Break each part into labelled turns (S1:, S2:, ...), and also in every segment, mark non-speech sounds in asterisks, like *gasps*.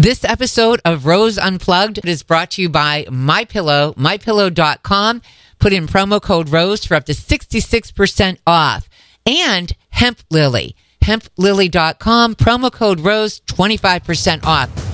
S1: This episode of Rose Unplugged is brought to you by My Pillow, mypillow.com. Put in promo code ROSE for up to 66% off. And Hemp Lily, hemplily.com, promo code ROSE, 25% off.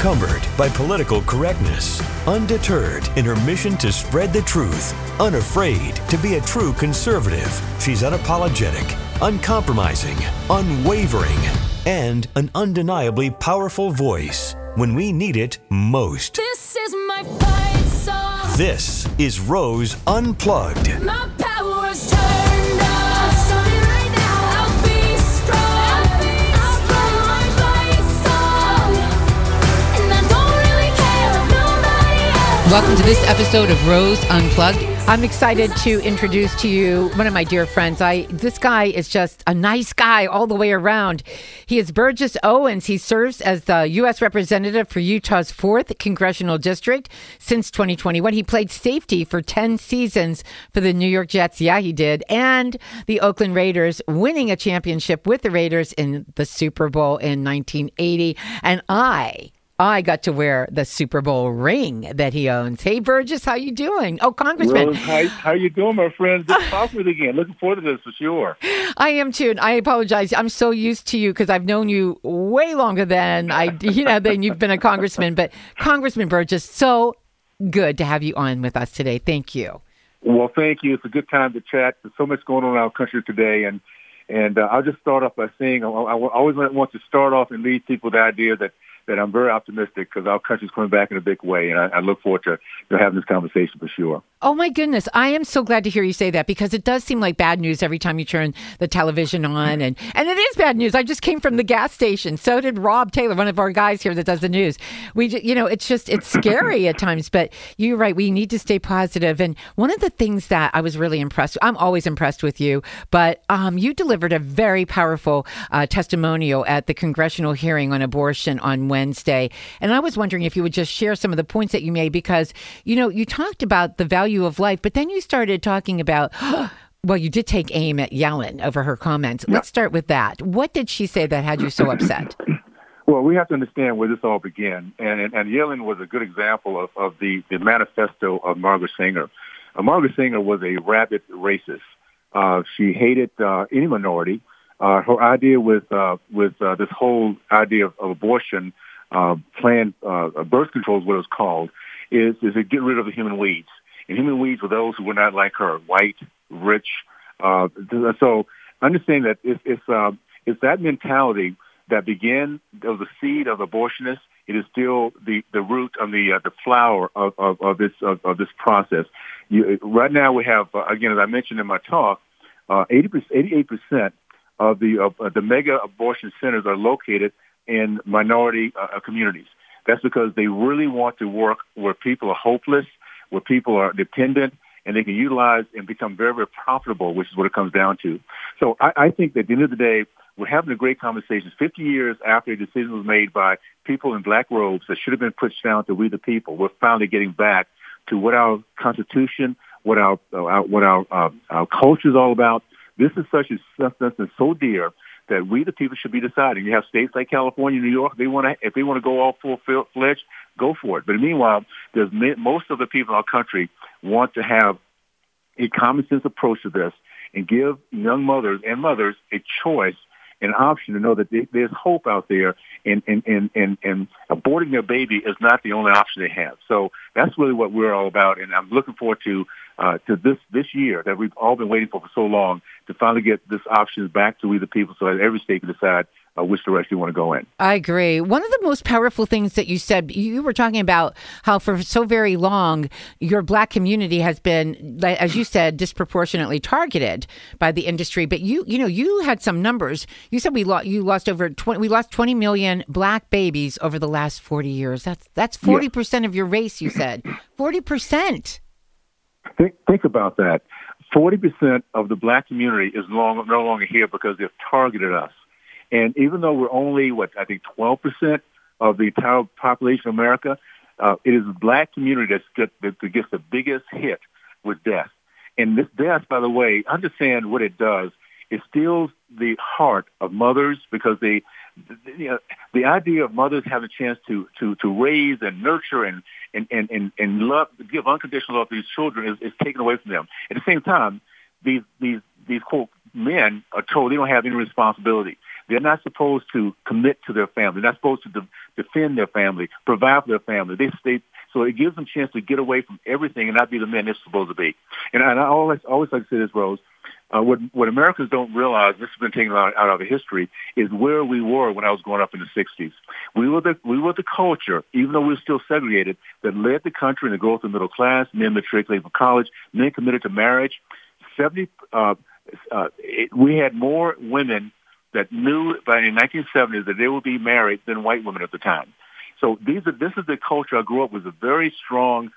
S2: Unencumbered by political correctness, undeterred in her mission to spread the truth, unafraid to be a true conservative, she's unapologetic, uncompromising, unwavering, and an undeniably powerful voice when we need it most.
S3: This is my fight song.
S2: This is Rose Unplugged.
S3: My
S1: Welcome to this episode of Rose Unplugged.
S4: I'm excited to introduce to you one of my dear friends. I this guy is just a nice guy all the way around. He is Burgess Owens. He serves as the U.S. representative for Utah's fourth congressional district since 2021. He played safety for 10 seasons for the New York Jets. Yeah, he did, and the Oakland Raiders, winning a championship with the Raiders in the Super Bowl in 1980. And I. I got to wear the Super Bowl ring that he owns. Hey Burgess, how you doing? Oh, Congressman.
S5: Rose, how, how you doing, my friend? Good to talk with you again. Looking forward to this for sure.
S4: I am too, and I apologize. I'm so used to you because I've known you way longer than I, *laughs* you know, than you've been a congressman. But Congressman Burgess, so good to have you on with us today. Thank you.
S5: Well, thank you. It's a good time to chat. There's so much going on in our country today, and and uh, I'll just start off by saying I, I always want to start off and lead people with the idea that that I'm very optimistic because our country's coming back in a big way, and I, I look forward to, to having this conversation for sure.
S4: Oh my goodness, I am so glad to hear you say that because it does seem like bad news every time you turn the television on, and and it is bad news. I just came from the gas station. So did Rob Taylor, one of our guys here that does the news. We, you know, it's just it's scary at times, but you're right. We need to stay positive. And one of the things that I was really impressed, I'm always impressed with you, but um, you delivered a very powerful uh, testimonial at the congressional hearing on abortion on Wednesday, and I was wondering if you would just share some of the points that you made because you know you talked about the value of life, but then you started talking about. *gasps* Well, you did take aim at Yellen over her comments. Let's start with that. What did she say that had you so upset? *clears throat*
S5: Well, we have to understand where this all began, and and, and Yellen was a good example of, of the, the manifesto of Margaret Sanger. Uh, Margaret Sanger was a rabid racist. Uh, she hated uh, any minority. Uh, her idea with uh, with uh, this whole idea of, of abortion, uh, planned uh, birth control is what it was called, is is to get rid of the human weeds. Human weeds were those who were not like her, white, rich. Uh, so understand that it's it's, uh, it's that mentality that began of the seed of abortionists. It is still the, the root of the uh, the flower of, of, of this of, of this process. You, right now we have uh, again, as I mentioned in my talk, uh, 80 88 percent of the uh, the mega abortion centers are located in minority uh, communities. That's because they really want to work where people are hopeless, where people are dependent, and they can utilize and become very, very profitable, which is what it comes down to. So I, I think that at the end of the day, we're having a great conversation. 50 years after a decision was made by people in black robes that should have been pushed down to we the people, we're finally getting back to what our Constitution, what our, uh, what our, uh, our culture is all about. This is such a substance so dear that we the people should be deciding. You have states like California, New York. They want to, if they want to go all full fledged, go for it. But meanwhile, there's most of the people in our country want to have a common sense approach to this and give young mothers and mothers a choice, an option to know that they, there's hope out there, and and, and and and aborting their baby is not the only option they have. So that's really what we're all about, and I'm looking forward to uh, to this this year that we've all been waiting for for so long to finally get this option back to we the people, so that every state can decide uh, which direction you want to go in.
S4: I agree. One of the most powerful things that you said, you were talking about how for so very long your black community has been, as you said, disproportionately targeted by the industry. But you, you know, you had some numbers. You said we lost, you lost over twenty, we lost twenty million black babies over the last forty years. That's that's forty percent of your race. You said forty percent.
S5: Think think about that. Forty percent of the black community is long, no longer here because they've targeted us. And even though we're only, what, I think 12% of the entire population of America, uh, it is the black community that, that gets the biggest hit with death. And this death, by the way, understand what it does. It steals the heart of mothers because they, you know, the idea of mothers having a chance to to to raise and nurture and and and and, and love, give unconditional love to these children is, is taken away from them. At the same time, these these these quote men are told they don't have any responsibility. They're not supposed to commit to their family. They're not supposed to de- defend their family, provide for their family. They stay. So it gives them a chance to get away from everything and not be the men they're supposed to be. And, and I always always like to say this, Rose. Uh, what what Americans don't realize, this has been taken out, out of history, is where we were when I was growing up in the '60s. We were the we were the culture, even though we were still segregated, that led the country in the growth of the middle class. Men matriculated from college, men committed to marriage. Seventy, uh, uh, it, we had more women that knew by the 1970s that they would be married than white women at the time. So these are this is the culture I grew up with, a very strong,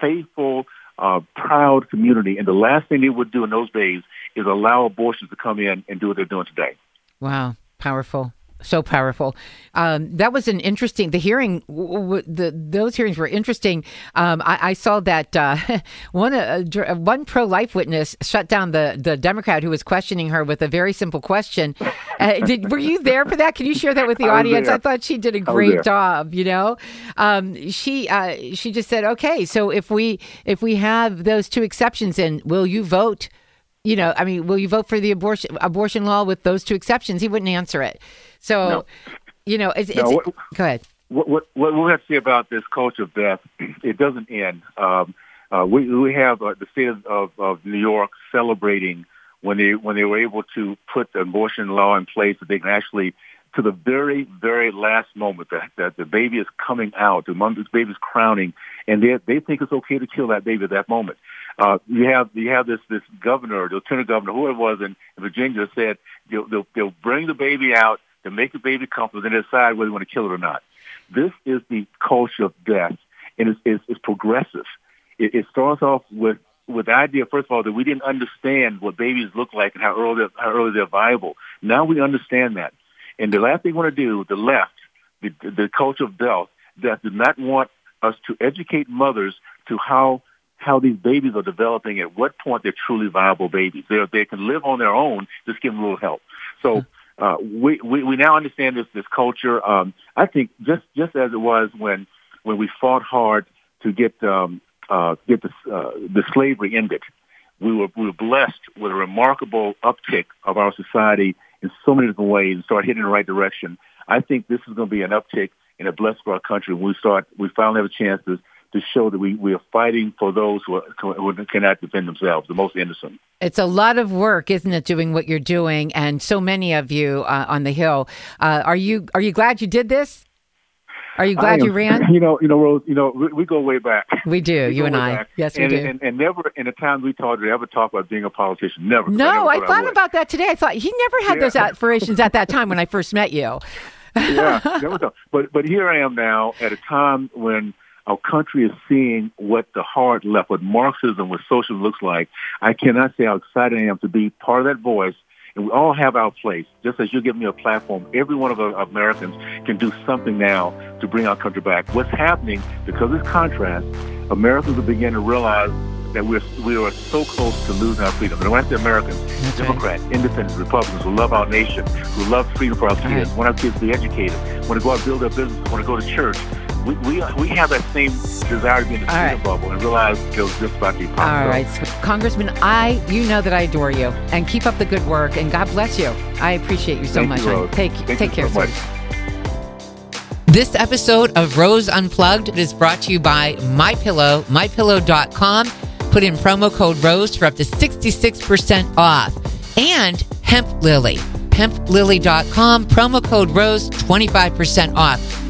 S5: faithful, uh, proud community. And the last thing they would do in those days is allow abortions to come in and do what they're doing today.
S4: Wow, powerful. So powerful. Um, that was an interesting. The hearing, w- w- the those hearings were interesting. Um, I, I saw that uh, *laughs* one uh, one pro life witness shut down the the Democrat who was questioning her with a very simple question. Uh, did, were you there for that? Can you share that with the
S5: I
S4: audience?
S5: there.
S4: I thought she did a great job. You know, um, she uh, she just said, "Okay, so if we if we have those two exceptions, in, will you vote?" You know, I mean, will you vote for the abortion abortion law with those two exceptions? He wouldn't answer it. So,
S5: No.
S4: you know, it's, it's
S5: what-
S4: go ahead.
S5: what, what, what we have to say about this culture of death, *clears throat* it doesn't end. Um, uh, we, we have uh, the state of, of, of New York celebrating when they when they were able to put the abortion law in place that they can actually, to the very very last moment that, that the baby is coming out, the mother's baby's crowning, and they they think it's okay to kill that baby at that moment. Uh, you have you have this this governor, the lieutenant governor, whoever it was in, in Virginia, said they'll, they'll they'll bring the baby out, to make the baby comfortable, then decide whether they want to kill it or not. This is the culture of death, and it's, it's, it's progressive. It, it starts off with with the idea, first of all, that we didn't understand what babies look like and how early how early they're viable. Now we understand that, and the last thing we want to do, the left, the, the culture of death, that do not want us to educate mothers to how how these babies are developing, at what point they're truly viable babies. They they can live on their own, just give them a little help. So uh, we, we we now understand this this culture. Um, I think just just as it was when when we fought hard to get um, uh, get the uh, the slavery ended, we were we were blessed with a remarkable uptick of our society in so many different ways and start heading in the right direction. I think this is going to be an uptick and a blessing for our country. when We start we finally have a chance to to show that we, we are fighting for those who, are, who cannot defend themselves, the most innocent.
S4: It's a lot of work, isn't it, doing what you're doing, and so many of you uh, on the Hill. Uh, are you are you glad you did this? Are you glad
S5: I
S4: you ran?
S5: You know, you know, Rose. You know, we, we go way back.
S4: We do,
S5: We
S4: you and I.
S5: back.
S4: Yes, we
S5: and,
S4: do.
S5: And, and never in the time we talked, did I ever talk about being a politician. Never.
S4: no,
S5: never
S4: I
S5: thought would.
S4: about that today. I thought he never had
S5: Yeah.
S4: those aspirations at that time when I first met you. *laughs*
S5: yeah, never *laughs* thought. But but here I am now at a time when our country is seeing what the hard left, what Marxism, what socialism looks like. I cannot say how excited I am to be part of that voice. And we all have our place. Just as you give me a platform, every one of our Americans can do something now to bring our country back. What's happening because of this contrast, Americans are beginning to realize that we're we are so close to losing our freedom. And when I say Americans,
S4: right.
S5: Democrats, Independents, Republicans who love our nation, who love freedom for our kids,
S4: right.
S5: want our kids to be educated, want to go out and build their business, want to go to church. We, we, we have that same desire to be in the
S4: All
S5: freedom
S4: right.
S5: bubble and realize it was just about to be possible.
S4: right, so, Congressman, I you know that I adore you, and keep up the good work, and God bless you. I appreciate you so
S5: Thank
S4: much.
S5: you. Rose.
S4: Take
S5: Thank
S4: take
S5: you
S4: care,
S5: so
S4: sir.
S5: much.
S1: This episode of Rose Unplugged is brought to you by My MyPillow, mypillow.com. Put in promo code ROSE for up to 66% off. And Hemp Lily, hemplily.com, promo code ROSE, 25% off.